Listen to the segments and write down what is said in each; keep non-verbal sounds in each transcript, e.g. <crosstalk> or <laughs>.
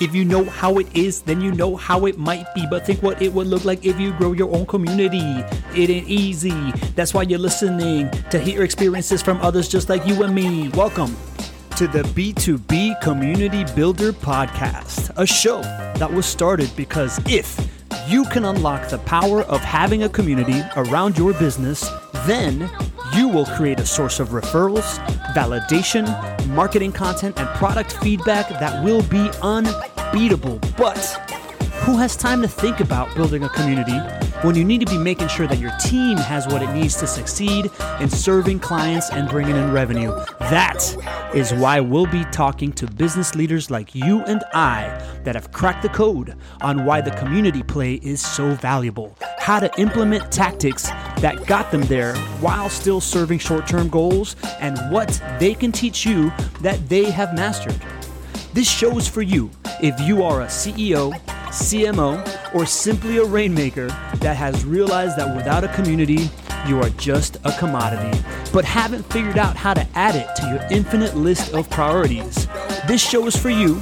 If you know how it is, then you know how it might be. But think what it would look like if you grow your own community. It ain't easy. That's why you're listening to hear experiences from others just like you and me. Welcome to the B2B Community Builder Podcast, a show that was started because if you can unlock the power of having a community around your business, then you will create a source of referrals, validation, marketing content, and product feedback that will be unbeatable. But who has time to think about building a community when you need to be making sure that your team has what it needs to succeed in serving clients and bringing in revenue? That is why we'll be talking to business leaders like you and I that have cracked the code on why the community play is so valuable, how to implement tactics that got them there while still serving short term goals, and what they can teach you that they have mastered. This show is for you if you are a CEO, CMO, or simply a rainmaker that has realized that without a community, you are just a commodity, but haven't figured out how to add it to your infinite list of priorities. This show is for you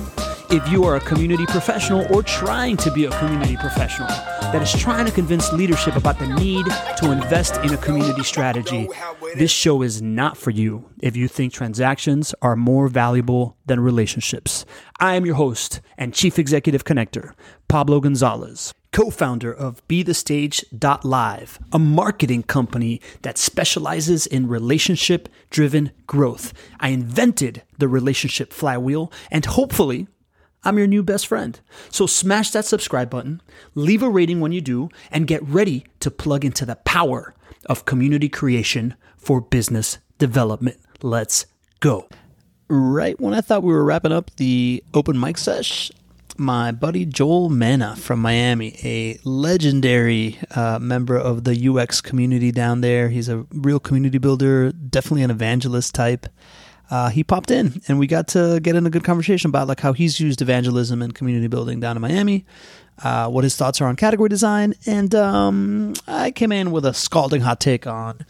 if you are a community professional or trying to be a community professional that is trying to convince leadership about the need to invest in a community strategy. This show is not for you if you think transactions are more valuable than relationships. I am your host and chief executive connector, Pablo Gonzalez co founder of BeTheStage.live, a marketing company that specializes in relationship driven growth. I invented the relationship flywheel, and hopefully, I'm your new best friend. So smash that subscribe button, leave a rating when you do, and get ready to plug into the power of community creation for business development. Let's go. Right when I thought we were wrapping up the open mic sesh, my buddy Joel Mena from Miami, a legendary uh, member of the UX community down there. He's a real community builder, definitely an evangelist type. Uh, he popped in and we got to get in a good conversation about like how he's used evangelism and community building down in Miami, uh, what his thoughts are on category design, and um, I came in with a scalding hot take on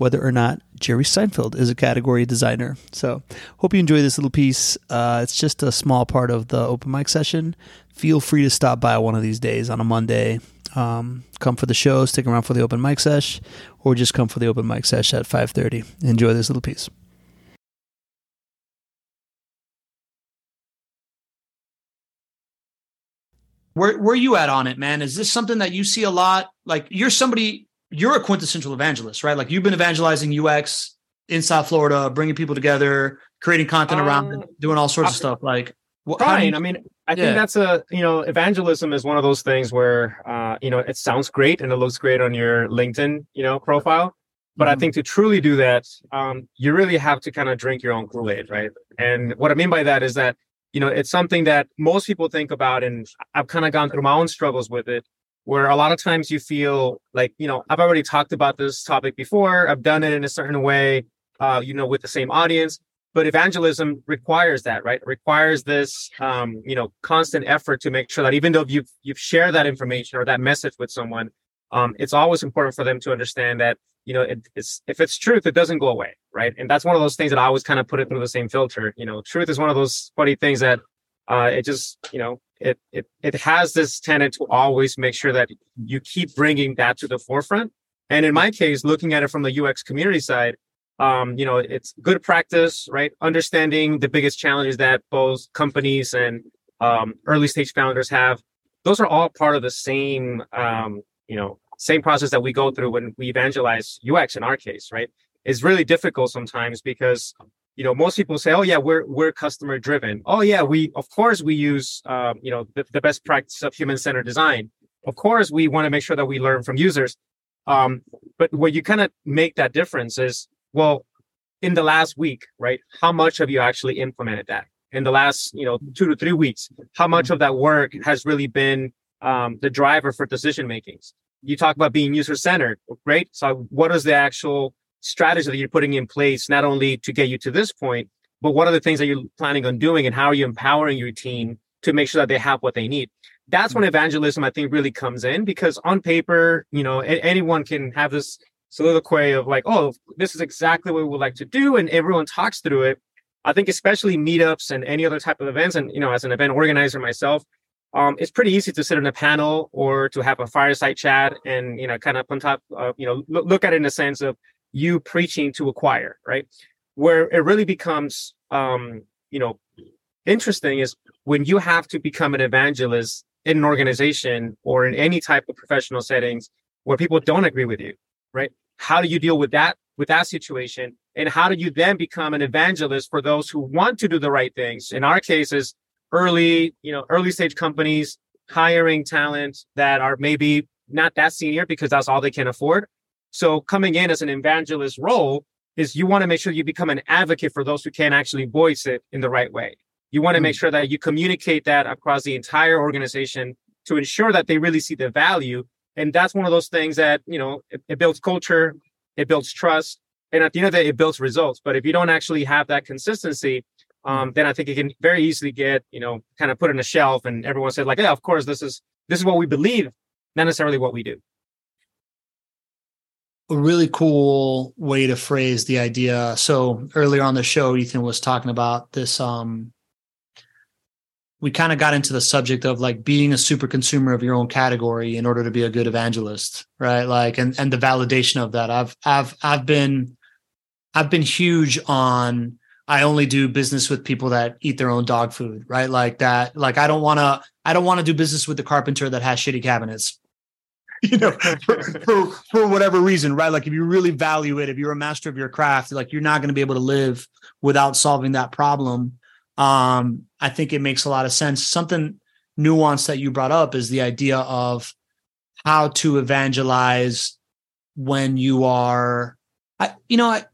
whether or not Jerry Seinfeld is a category designer. So, hope you enjoy this little piece. Uh, it's just a small part of the open mic session. Feel free to stop by one of these days on a Monday. Um, come for the show, stick around for the open mic sesh, or just come for the open mic sesh at 5.30. Enjoy this little piece. Where, where are you at on it, man? Is this something that you see a lot? Like you're somebody you're a quintessential evangelist, right? Like you've been evangelizing UX in South Florida, bringing people together, creating content around it, um, doing all sorts I, of stuff. Like, fine. You, I mean, I yeah. think that's a you know, evangelism is one of those things where uh, you know it sounds great and it looks great on your LinkedIn, you know, profile. But mm-hmm. I think to truly do that, um, you really have to kind of drink your own Kool Aid, right? And what I mean by that is that you know it's something that most people think about, and I've kind of gone through my own struggles with it where a lot of times you feel like, you know, I've already talked about this topic before, I've done it in a certain way, uh, you know, with the same audience. But evangelism requires that, right? It requires this, um, you know, constant effort to make sure that even though you've you've shared that information or that message with someone, um, it's always important for them to understand that, you know, it, it's if it's truth, it doesn't go away, right? And that's one of those things that I always kind of put it through the same filter. You know, truth is one of those funny things that uh, it just, you know, it, it it has this tendency to always make sure that you keep bringing that to the forefront. And in my case, looking at it from the UX community side, um, you know, it's good practice, right? Understanding the biggest challenges that both companies and um, early stage founders have. Those are all part of the same, um, you know, same process that we go through when we evangelize UX in our case, right? It's really difficult sometimes because you know most people say oh yeah we're we're customer driven oh yeah we of course we use um, you know the, the best practice of human centered design. Of course we want to make sure that we learn from users. Um, but where you kind of make that difference is well in the last week right how much have you actually implemented that? In the last you know two to three weeks how much of that work has really been um, the driver for decision makings you talk about being user centered right so what is the actual strategy that you're putting in place, not only to get you to this point, but what are the things that you're planning on doing and how are you empowering your team to make sure that they have what they need? That's when mm-hmm. evangelism, I think, really comes in because on paper, you know, a- anyone can have this soliloquy of like, oh, this is exactly what we would like to do. And everyone talks through it. I think especially meetups and any other type of events, and you know, as an event organizer myself, um, it's pretty easy to sit in a panel or to have a fireside chat and you know, kind of on top, of, you know, look, look at it in the sense of you preaching to acquire, right? Where it really becomes, um, you know, interesting is when you have to become an evangelist in an organization or in any type of professional settings where people don't agree with you, right? How do you deal with that with that situation? And how do you then become an evangelist for those who want to do the right things? In our cases, early, you know, early stage companies hiring talent that are maybe not that senior because that's all they can afford. So coming in as an evangelist role is you want to make sure you become an advocate for those who can't actually voice it in the right way. You want to make mm. sure that you communicate that across the entire organization to ensure that they really see the value. And that's one of those things that, you know, it, it builds culture, it builds trust, and at the end of the day, it builds results. But if you don't actually have that consistency, um, mm. then I think it can very easily get, you know, kind of put in a shelf and everyone said like, yeah, of course, this is, this is what we believe, not necessarily what we do a really cool way to phrase the idea. So earlier on the show, Ethan was talking about this um, we kind of got into the subject of like being a super consumer of your own category in order to be a good evangelist right like and and the validation of that i've i've i've been i've been huge on i only do business with people that eat their own dog food right? Like that like i don't want to i don't want to do business with the carpenter that has shitty cabinets. <laughs> You know for, for for whatever reason right? Like if you really value it if you're a master of your craft like you're not going to be able to live without solving that problem. Um, I think it makes a lot of sense. Something nuanced that you brought up is the idea of how to evangelize when you are, I, you know, I,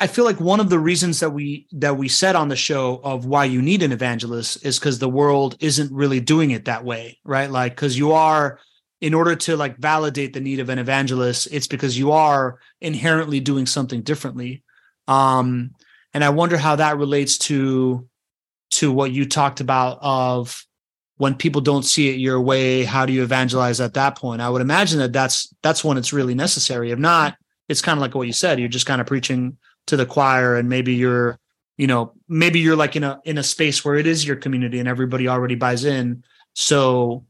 I feel like one of the reasons that we that we said on the show of why you need an evangelist is because the world isn't really doing it that way, right? Like because you are in order to like validate the need of an evangelist, it's because you are inherently doing something differently. Um, and I wonder how that relates to to what you talked about of when people don't see it your way how do you evangelize at that point i would imagine that that's that's when it's really necessary if not it's kind of like what you said you're just kind of preaching to the choir and maybe you're you know maybe you're like in a in a space where it is your community and everybody already buys in so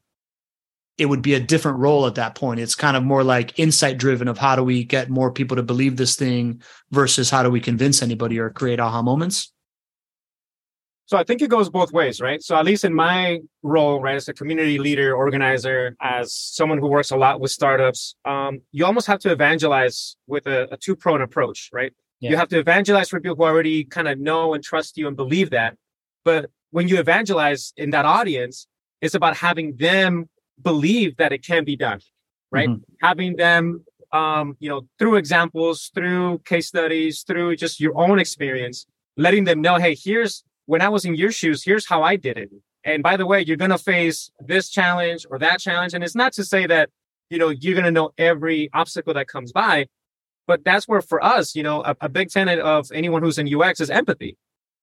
it would be a different role at that point. It's kind of more like insight driven of how do we get more people to believe this thing versus how do we convince anybody or create aha moments. So I think it goes both ways, right? So at least in my role, right, as a community leader, organizer, as someone who works a lot with startups, um, you almost have to evangelize with a, a two-pronged approach, right? Yeah. You have to evangelize for people who already kind of know and trust you and believe that. But when you evangelize in that audience, it's about having them believe that it can be done, right? Mm-hmm. Having them, um, you know, through examples, through case studies, through just your own experience, letting them know, hey, here's when I was in your shoes, here's how I did it. And by the way, you're going to face this challenge or that challenge. And it's not to say that, you know, you're going to know every obstacle that comes by, but that's where for us, you know, a, a big tenet of anyone who's in UX is empathy.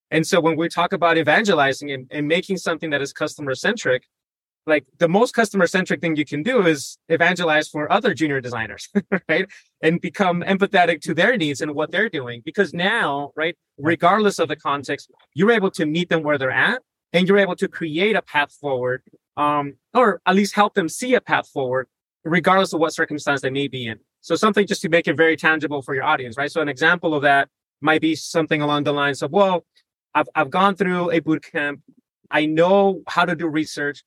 And so when we talk about evangelizing and, and making something that is customer centric, like the most customer centric thing you can do is evangelize for other junior designers <laughs> right? And become empathetic to their needs and what they're doing. Because now right regardless of the context you're able to meet them where they're at and you're able to create a path forward um, or at least help them see a path forward regardless of what circumstance they may be in so something just to make it very tangible for your audience right so an example of that might be something along the lines of well i've, I've gone through a boot camp i know how to do research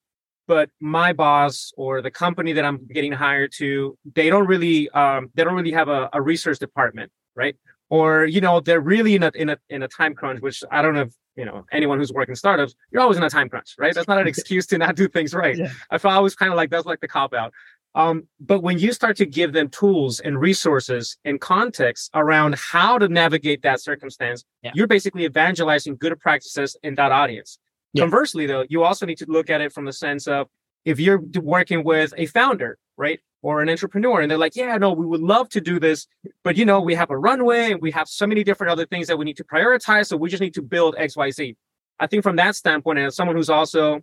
but my boss or the company that I'm getting hired to, they don't really um, they don't really have a, a, research department, right? Or you know they're really in a in a in a time crunch, which I don't know if you know anyone who's working startups. You're always in a time crunch, right? That's not an <laughs> excuse to not do things right. Yeah. I feel always kind of like that's like the cop out. Um, but when you start to give them tools and resources and context around how to navigate that circumstance, yeah. you're basically evangelizing good practices in that audience. Yeah. Conversely, though, you also need to look at it from the sense of if you're working with a founder, right? Or an entrepreneur, and they're like, yeah, no, we would love to do this, but you know, we have a runway and we have so many different other things that we need to prioritize. So we just need to build XYZ. I think from that standpoint, as someone who's also,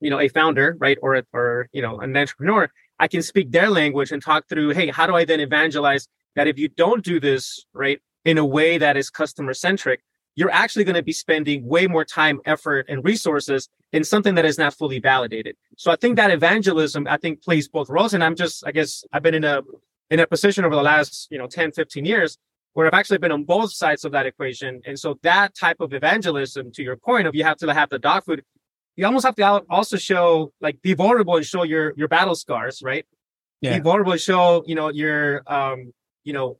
you know, a founder, right? Or, or, you know, an entrepreneur, I can speak their language and talk through, hey, how do I then evangelize that if you don't do this, right, in a way that is customer centric, you're actually going to be spending way more time, effort, and resources in something that is not fully validated. So I think that evangelism, I think plays both roles. And I'm just, I guess I've been in a, in a position over the last, you know, 10, 15 years where I've actually been on both sides of that equation. And so that type of evangelism, to your point of you have to have the dog food, you almost have to also show like be vulnerable and show your your battle scars, right? Yeah. Be vulnerable and show, you know, your um, you know,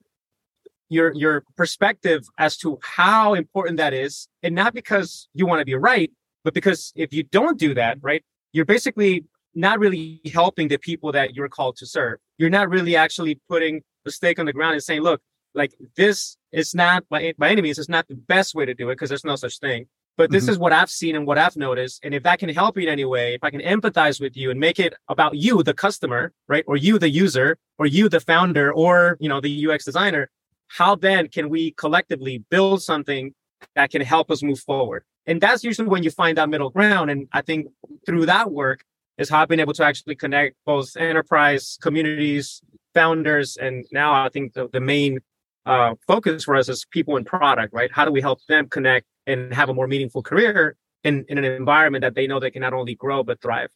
your your perspective as to how important that is. And not because you want to be right, but because if you don't do that, right, you're basically not really helping the people that you're called to serve. You're not really actually putting a stake on the ground and saying, look, like this is not by, by any means, it's not the best way to do it because there's no such thing. But this mm-hmm. is what I've seen and what I've noticed. And if that can help you in any way, if I can empathize with you and make it about you, the customer, right? Or you, the user, or you, the founder, or, you know, the UX designer, how then can we collectively build something that can help us move forward? And that's usually when you find that middle ground. And I think through that work is how I've been able to actually connect both enterprise communities, founders, and now I think the, the main uh, focus for us is people and product, right? How do we help them connect and have a more meaningful career in, in an environment that they know they can not only grow but thrive?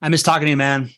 I miss talking to you, man.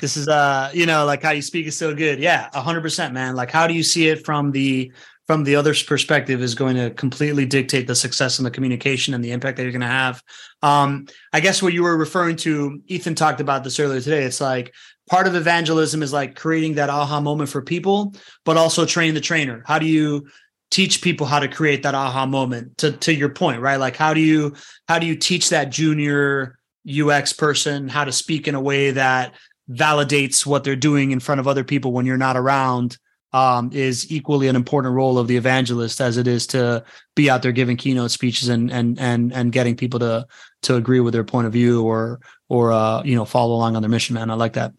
This is uh, you know, like how you speak is so good. Yeah, a hundred percent, man. Like how do you see it from the from the other's perspective is going to completely dictate the success and the communication and the impact that you're going to have. Um, I guess what you were referring to, Ethan talked about this earlier today. It's like part of evangelism is like creating that aha moment for people, but also train the trainer. How do you teach people how to create that aha moment to, to your point, right? Like how do you, how do you teach that junior UX person how to speak in a way that validates what they're doing in front of other people when you're not around um, is equally an important role of the evangelist as it is to be out there giving keynote speeches and and and and getting people to to agree with their point of view or or uh, you know follow along on their mission. Man, I like that.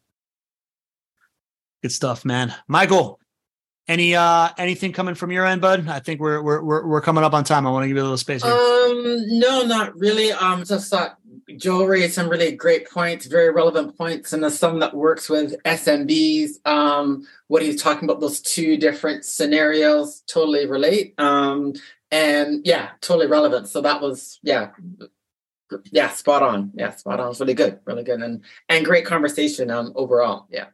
Good stuff, man. Michael, any uh anything coming from your end, bud? I think we're we're we're, we're coming up on time. I want to give you a little space. Here. Um, no, not really. Um, just thought Joel raised some really great points, very relevant points, and as someone that works with SMBs, um, what he's talking about those two different scenarios totally relate. Um, and yeah, totally relevant. So that was yeah, yeah, spot on. Yeah, spot on. It was really good, really good, and and great conversation um overall. Yeah.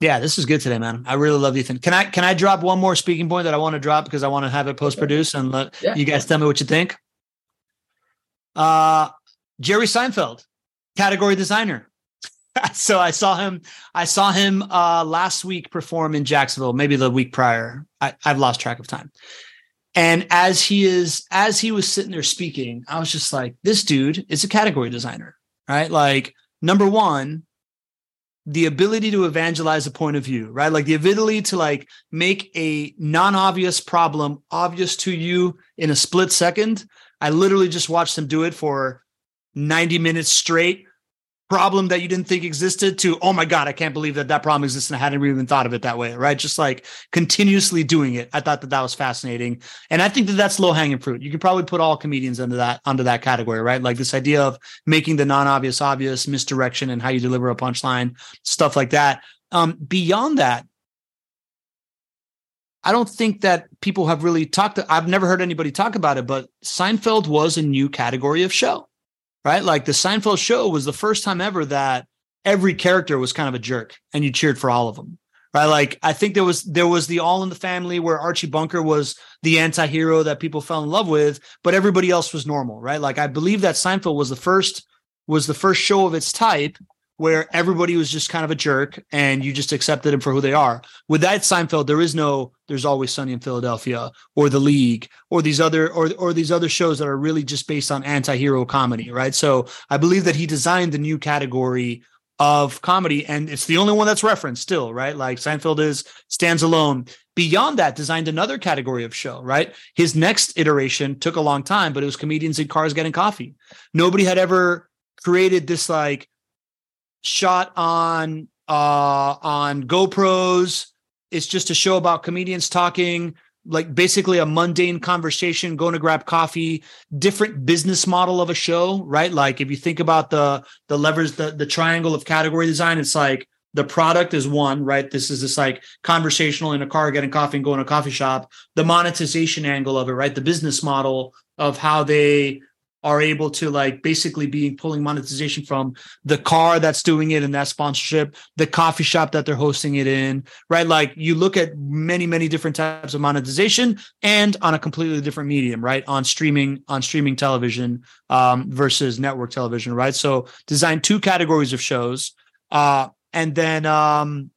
Yeah, this is good today, man. I really love Ethan. Can I can I drop one more speaking point that I want to drop because I want to have it post produced and let yeah. you guys tell me what you think. Uh Jerry Seinfeld, category designer. <laughs> so I saw him. I saw him uh, last week perform in Jacksonville, maybe the week prior. I, I've lost track of time. And as he is, as he was sitting there speaking, I was just like, this dude is a category designer, right? Like, number one, the ability to evangelize a point of view, right? Like the ability to like make a non-obvious problem obvious to you in a split second. I literally just watched him do it for 90 minutes straight problem that you didn't think existed to oh my god i can't believe that that problem exists and i hadn't even thought of it that way right? Just like continuously doing it. I thought that that was fascinating. And i think that that's low hanging fruit. You could probably put all comedians under that under that category right? Like this idea of making the non-obvious obvious misdirection and how you deliver a punchline stuff like that. Um beyond that I don't think that people have really talked. I've never heard anybody talk about it, but Seinfeld was a new category of show right? Like the Seinfeld show was the first time ever that every character was kind of a jerk and you cheered for all of them. Right. Like I think there was there was the all in the family where Archie Bunker was the anti-hero that people fell in love with, but everybody else was normal, right? Like I believe that Seinfeld was the first was the first show of its type where everybody was just kind of a jerk and you just accepted them for who they are. With that Seinfeld, there is no there's always sunny in Philadelphia or the league or these other or or these other shows that are really just based on anti-hero comedy, right? So I believe that he designed the new category of comedy and it's the only one that's referenced still, right? Like Seinfeld is stands alone. Beyond that, designed another category of show, right? His next iteration took a long time, but it was comedians in cars getting coffee. Nobody had ever created this like shot on uh on GoPros. It's just a show about comedians talking, like basically a mundane conversation, going to grab coffee, different business model of a show, right? Like if you think about the the levers, the the triangle of category design, it's like the product is one, right? This is this like conversational in a car, getting coffee and going to a coffee shop. The monetization angle of it, right? The business model of how they are able to like basically being pulling monetization from the car that's doing it and that sponsorship, the coffee shop that they're hosting it in, right? Like you look at many, many different types of monetization and on a completely different medium, right? On streaming, on streaming television um, versus network television, right? So design two categories of shows. Uh, and then um,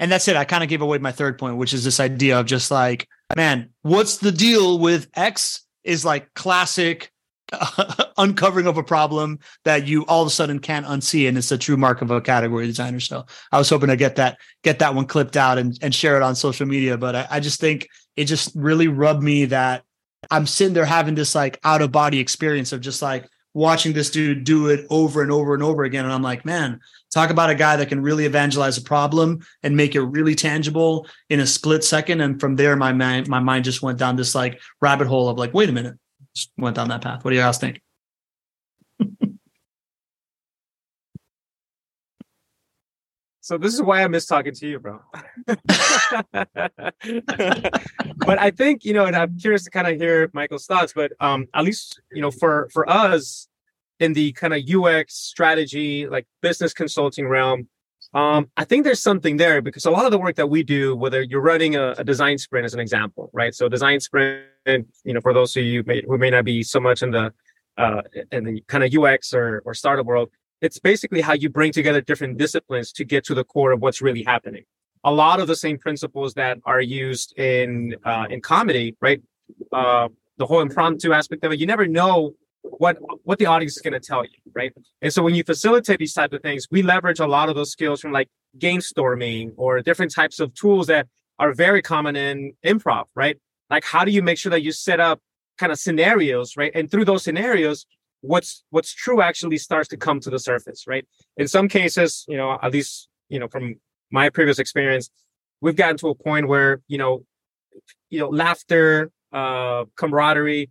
and that's it. I kind of gave away my third point, which is this idea of just like, man, what's the deal with X is like classic <laughs> uncovering of a problem that you all of a sudden can't unsee and it's a true mark of a category designer. So i was hoping to get that get that one clipped out and, and share it on social media but I, I just think it just really rubbed me that i'm sitting there having this like out of body experience of just like watching this dude do it over and over and over again and i'm like man talk about a guy that can really evangelize a problem and make it really tangible in a split second. And from there my mind my mind just went down this like rabbit hole of like wait a minute went down that path. What do you guys think? So this is why I miss talking to you, bro. <laughs> but I think you know, and I'm curious to kind of hear Michael's thoughts. But um, at least you know, for for us in the kind of UX strategy, like business consulting realm, um, I think there's something there because a lot of the work that we do, whether you're running a, a design sprint as an example, right? So design sprint you know, for those of you may, who may not be so much in the uh, in the kind of UX or or startup world, it's basically how you bring together different disciplines to get to the core of what's really happening. A lot of the same principles that are used in uh, in comedy, right? Uh, the whole impromptu aspect of it, you never know what what the audience is going to tell you, right? And so when you facilitate these type of things, we leverage a lot of those skills from like game storming or different types of tools that are very common in improv, right? like how do you make sure that you set up kind of scenarios right and through those scenarios what's what's true actually starts to come to the surface right in some cases you know at least you know from my previous experience we've gotten to a point where you know you know laughter uh camaraderie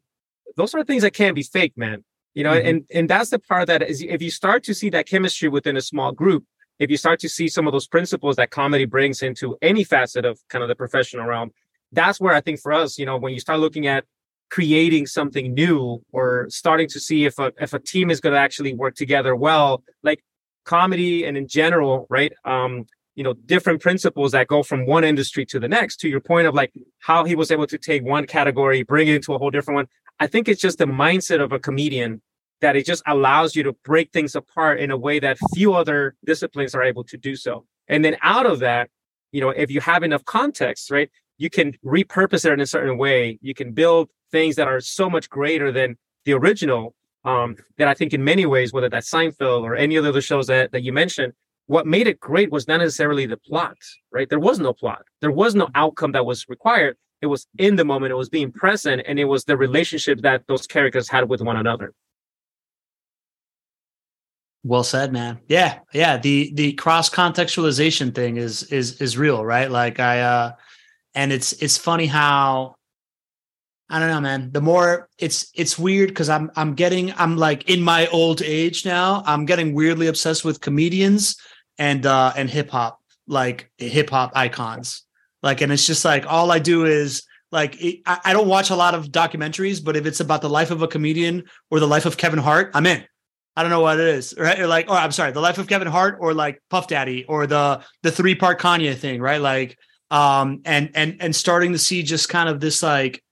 those are things that can't be fake man you know mm-hmm. and and that's the part that is if you start to see that chemistry within a small group if you start to see some of those principles that comedy brings into any facet of kind of the professional realm that's where I think for us, you know, when you start looking at creating something new or starting to see if a if a team is going to actually work together well, like comedy and in general, right? Um, you know, different principles that go from one industry to the next. To your point of like how he was able to take one category, bring it into a whole different one. I think it's just the mindset of a comedian that it just allows you to break things apart in a way that few other disciplines are able to do so. And then out of that, you know, if you have enough context, right, you can repurpose it in a certain way. You can build things that are so much greater than the original. Um, that I think in many ways, whether that's Seinfeld or any of the other shows that, that you mentioned, what made it great was not necessarily the plot, right? There was no plot. There was no outcome that was required. It was in the moment. It was being present, and it was the relationship that those characters had with one another. Well said, man. Yeah, yeah. The the cross contextualization thing is is is real, right? Like I uh and it's it's funny how I don't know, man. The more it's it's weird because I'm I'm getting I'm like in my old age now. I'm getting weirdly obsessed with comedians and uh and hip hop, like hip hop icons. Like, and it's just like all I do is like it, I, I don't watch a lot of documentaries, but if it's about the life of a comedian or the life of Kevin Hart, I'm in. I don't know what it is, right? Or like, oh, I'm sorry, the life of Kevin Hart or like Puff Daddy or the the three part Kanye thing, right? Like um, and and and starting to see just kind of this like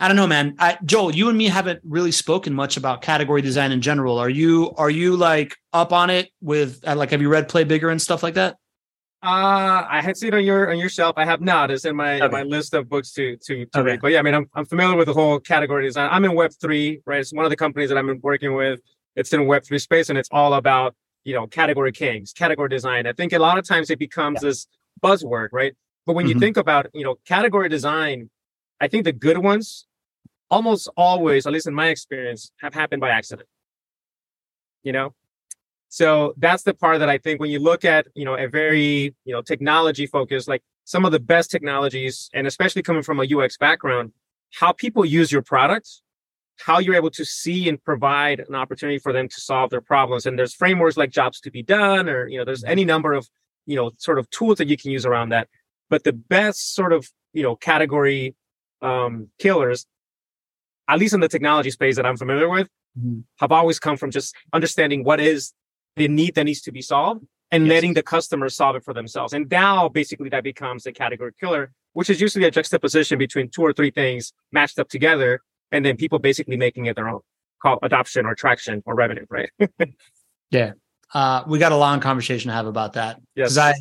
I don't know, man. I, Joel, you and me haven't really spoken much about category design in general. Are you are you like up on it with uh, like have you read Play Bigger and stuff like that? Uh, I had seen it on your on your shelf. I have not. It's in my okay. my list of books to to, to okay. read. But yeah, I mean, I'm I'm familiar with the whole category design. I'm in Web three, right? It's one of the companies that I'm working with. It's in Web three space, and it's all about you know category kings, category design. I think a lot of times it becomes yeah. this buzzword, right? But when mm-hmm. you think about, you know, category design, I think the good ones almost always, at least in my experience, have happened by accident. You know? So that's the part that I think when you look at, you know, a very, you know, technology focused, like some of the best technologies, and especially coming from a UX background, how people use your products how you're able to see and provide an opportunity for them to solve their problems. And there's frameworks like jobs to be done, or you know, there's any number of you know sort of tools that you can use around that. But the best sort of you know category um, killers, at least in the technology space that I'm familiar with, mm-hmm. have always come from just understanding what is the need that needs to be solved and yes. letting the customer solve it for themselves. And now basically that becomes a category killer, which is usually a juxtaposition between two or three things matched up together, and then people basically making it their own, called adoption or traction or revenue, right? <laughs> yeah. Uh, we got a long conversation to have about that. Yes. I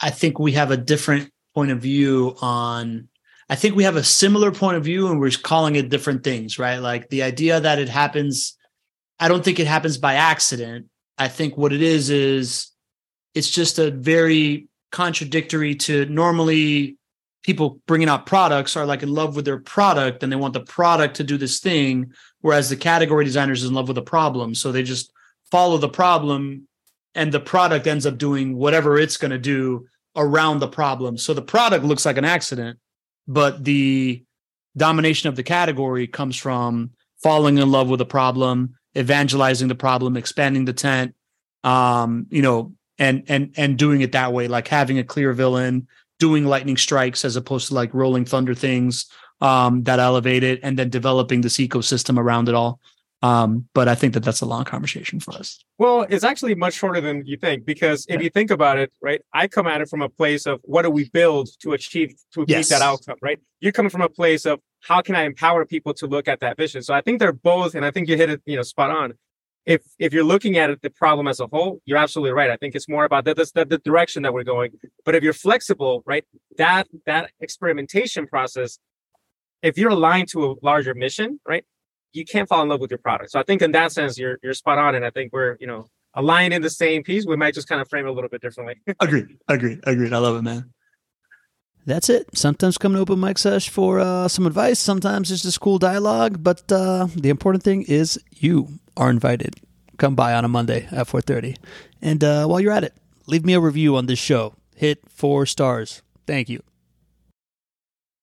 I think we have a different point of view on I think we have a similar point of view and we're calling it different things, right? Like the idea that it happens, I don't think it happens by accident. I think what it is is it's just a very contradictory to normally people bringing out products are like in love with their product and they want the product to do this thing whereas the category designers is in love with the problem so they just follow the problem and the product ends up doing whatever it's going to do around the problem. So the product looks like an accident, but the domination of the category comes from falling in love with a problem, evangelizing the problem, expanding the tent, um, you know, and and and doing it that way, like having a clear villain, doing lightning strikes as opposed to like rolling thunder things um, that elevate it, and then developing this ecosystem around it all. Um, but I think that that's a long conversation for us. Well, it's actually much shorter than you think because if you think about it, right, I come at it from a place of what do we build to achieve to yes. meet that outcome, right? You're coming from a place of how can I empower people to look at that vision. So I think they're both, and I think you hit it, you know, spot on. If if you're looking at it, the problem as a whole, you're absolutely right. I think it's more about that, the, the direction that we're going. But if you're flexible, right, that that experimentation process, if you're aligned to a larger mission, right, you can't fall in love with your product. So I think in that sense, you're you're spot on, and I think we're you know aligned in the same piece. We might just kind of frame it a little bit differently. <laughs> agreed, agreed, agreed. I love it, man. That's it. Sometimes come to open mic sesh for uh, some advice. Sometimes it's just cool dialogue. But uh, the important thing is you are invited. Come by on a Monday at four thirty, and uh, while you're at it, leave me a review on this show. Hit four stars. Thank you.